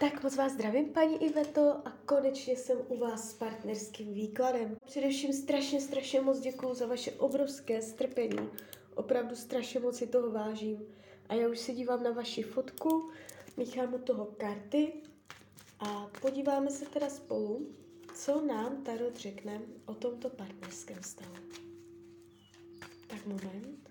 Tak moc vás zdravím, paní Iveto, a konečně jsem u vás s partnerským výkladem. Především strašně, strašně moc děkuju za vaše obrovské strpení. Opravdu strašně moc si toho vážím. A já už se dívám na vaši fotku, míchám u toho karty a podíváme se teda spolu, co nám Tarot řekne o tomto partnerském stavu. Tak moment.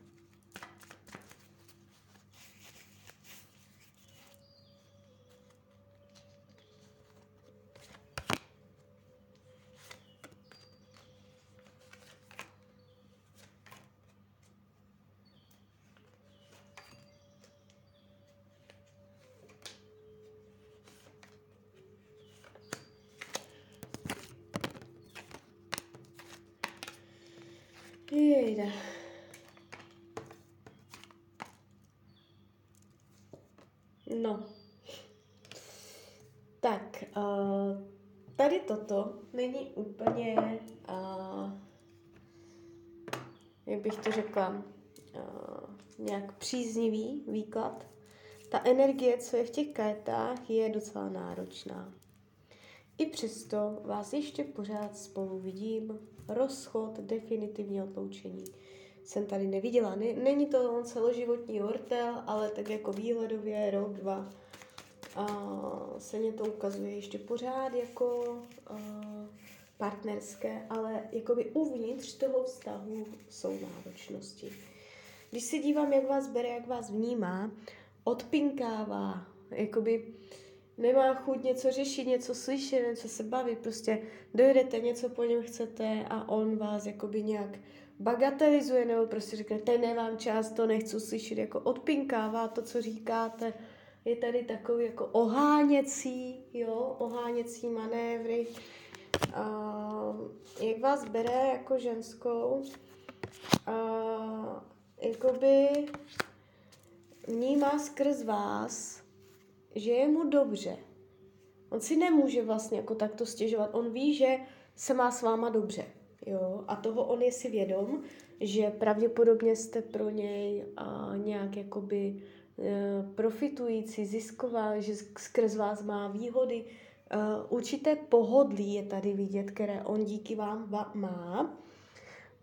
No. Tak, uh, tady toto není úplně, uh, jak bych to řekla, uh, nějak příznivý výklad. Ta energie, co je v těch kartách, je docela náročná. I přesto vás ještě pořád spolu vidím, rozchod, definitivní odloučení jsem tady neviděla. Není to celoživotní hortel, ale tak jako výhledově rok, dva a se mě to ukazuje ještě pořád jako a, partnerské, ale jakoby uvnitř toho vztahu jsou náročnosti. Když se dívám, jak vás bere, jak vás vnímá, odpinkává, jakoby nemá chuť něco řešit, něco slyšet, něco se bavit, prostě dojdete, něco po něm chcete a on vás jakoby nějak bagatelizuje nebo prostě řekne, teď nemám čas, to nechci slyšet, jako odpinkává to, co říkáte. Je tady takový jako oháněcí, jo, oháněcí manévry. A jak vás bere jako ženskou, a jakoby vnímá skrz vás, že je mu dobře. On si nemůže vlastně jako takto stěžovat. On ví, že se má s váma dobře. Jo? A toho on je si vědom, že pravděpodobně jste pro něj a, nějak jakoby e, profitující, zisková, že skrz vás má výhody. E, určité pohodlí je tady vidět, které on díky vám va- má.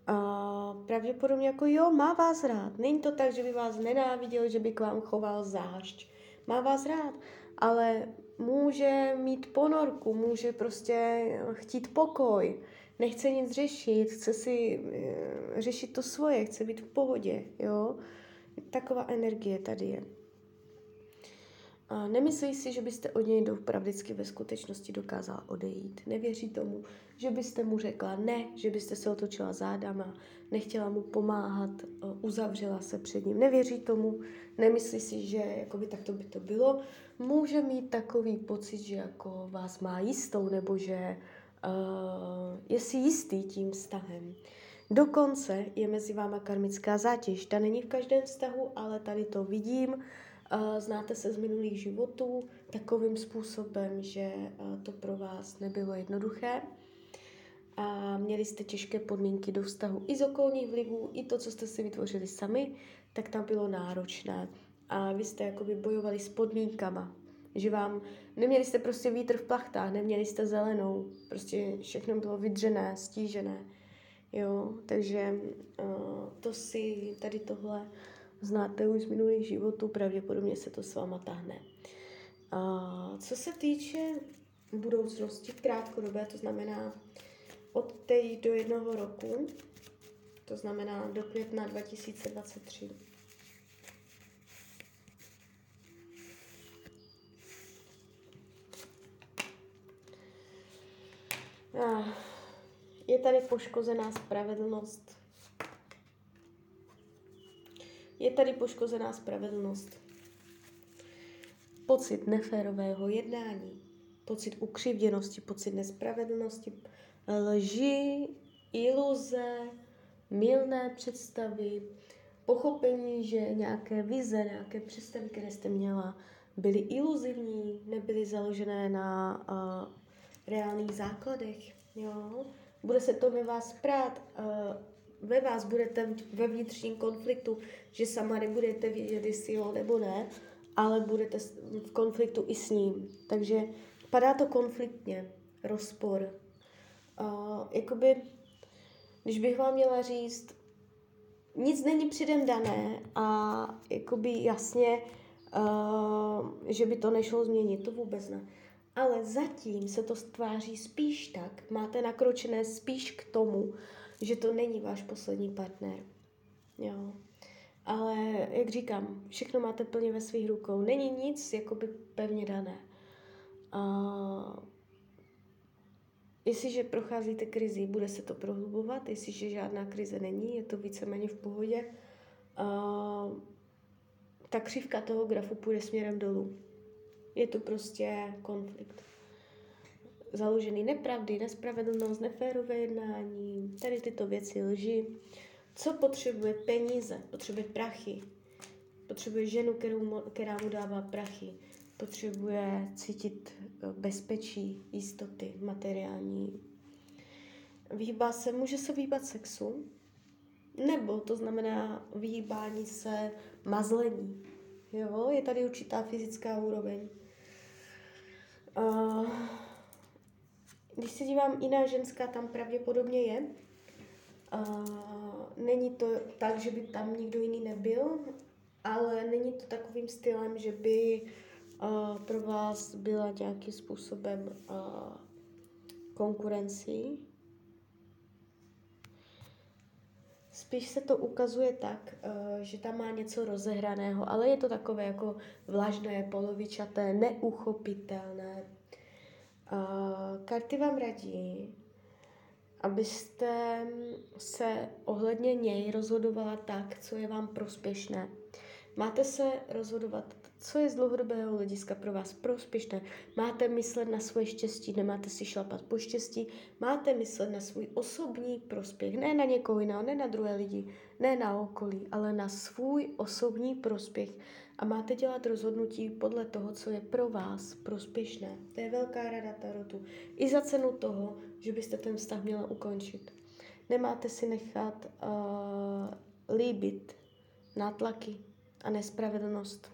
A pravděpodobně jako jo, má vás rád. Není to tak, že by vás nenáviděl, že by k vám choval zášť má vás rád, ale může mít ponorku, může prostě chtít pokoj, nechce nic řešit, chce si eh, řešit to svoje, chce být v pohodě, jo. Taková energie tady je. A nemyslí si, že byste od něj doopravdicky ve skutečnosti dokázala odejít. Nevěří tomu, že byste mu řekla ne, že byste se otočila zádama, nechtěla mu pomáhat, uzavřela se před ním. Nevěří tomu, nemyslí si, že jakoby takto by to bylo. Může mít takový pocit, že jako vás má jistou, nebo že je si jistý tím vztahem. Dokonce je mezi váma karmická zátěž. Ta není v každém vztahu, ale tady to vidím znáte se z minulých životů takovým způsobem, že to pro vás nebylo jednoduché a měli jste těžké podmínky do vztahu i z okolních vlivů, i to, co jste si vytvořili sami, tak tam bylo náročné. A vy jste jakoby bojovali s podmínkama, že vám, neměli jste prostě vítr v plachtách, neměli jste zelenou, prostě všechno bylo vydřené, stížené. Jo, takže uh, to si tady tohle znáte už z minulých životů, pravděpodobně se to s váma tahne. A co se týče budoucnosti krátkodobé, to znamená od teď do jednoho roku, to znamená do května 2023. Je tady poškozená spravedlnost, je tady poškozená spravedlnost. Pocit neférového jednání, pocit ukřivděnosti, pocit nespravedlnosti, lži, iluze, milné představy, pochopení, že nějaké vize, nějaké představy, které jste měla, byly iluzivní, nebyly založené na uh, reálných základech. Jo? Bude se to ve vás prát, uh, ve vás budete ve vnitřním konfliktu, že sama nebudete vědět, jestli jo nebo ne. ale budete v konfliktu i s ním. Takže padá to konfliktně, rozpor. Uh, jakoby, když bych vám měla říct, nic není předem dané a jakoby jasně, uh, že by to nešlo změnit, to vůbec ne. Ale zatím se to stváří spíš tak, máte nakročené spíš k tomu, že to není váš poslední partner. Jo. Ale jak říkám, všechno máte plně ve svých rukou. Není nic jakoby pevně dané. A jestliže procházíte krizi, bude se to prohlubovat. Jestliže žádná krize není, je to víceméně v pohodě, a ta křivka toho grafu půjde směrem dolů. Je to prostě konflikt. Založený nepravdy, nespravedlnost, neférové jednání, tady tyto věci, lži. Co potřebuje peníze? Potřebuje prachy. Potřebuje ženu, kterou, která mu dává prachy. Potřebuje cítit eh, bezpečí, jistoty, materiální. Vyhýbá se, může se vyhýbat sexu, nebo to znamená vyhýbání se mazlení. Jo, je tady určitá fyzická úroveň. Uh, když se dívám, jiná ženská tam pravděpodobně je. Uh, není to tak, že by tam nikdo jiný nebyl, ale není to takovým stylem, že by uh, pro vás byla nějakým způsobem uh, konkurencí. Spíš se to ukazuje tak, uh, že tam má něco rozehraného, ale je to takové jako vlažné, polovičaté, neuchopitelné. Uh, karty vám radí, abyste se ohledně něj rozhodovala tak, co je vám prospěšné. Máte se rozhodovat, co je z dlouhodobého hlediska pro vás prospěšné. Máte myslet na svoje štěstí, nemáte si šlapat po štěstí. Máte myslet na svůj osobní prospěch, ne na někoho jiného, ne na druhé lidi, ne na okolí, ale na svůj osobní prospěch. A máte dělat rozhodnutí podle toho, co je pro vás prospěšné. To je velká rada Tarotu. I za cenu toho, že byste ten vztah měla ukončit. Nemáte si nechat uh, líbit nátlaky a nespravedlnost.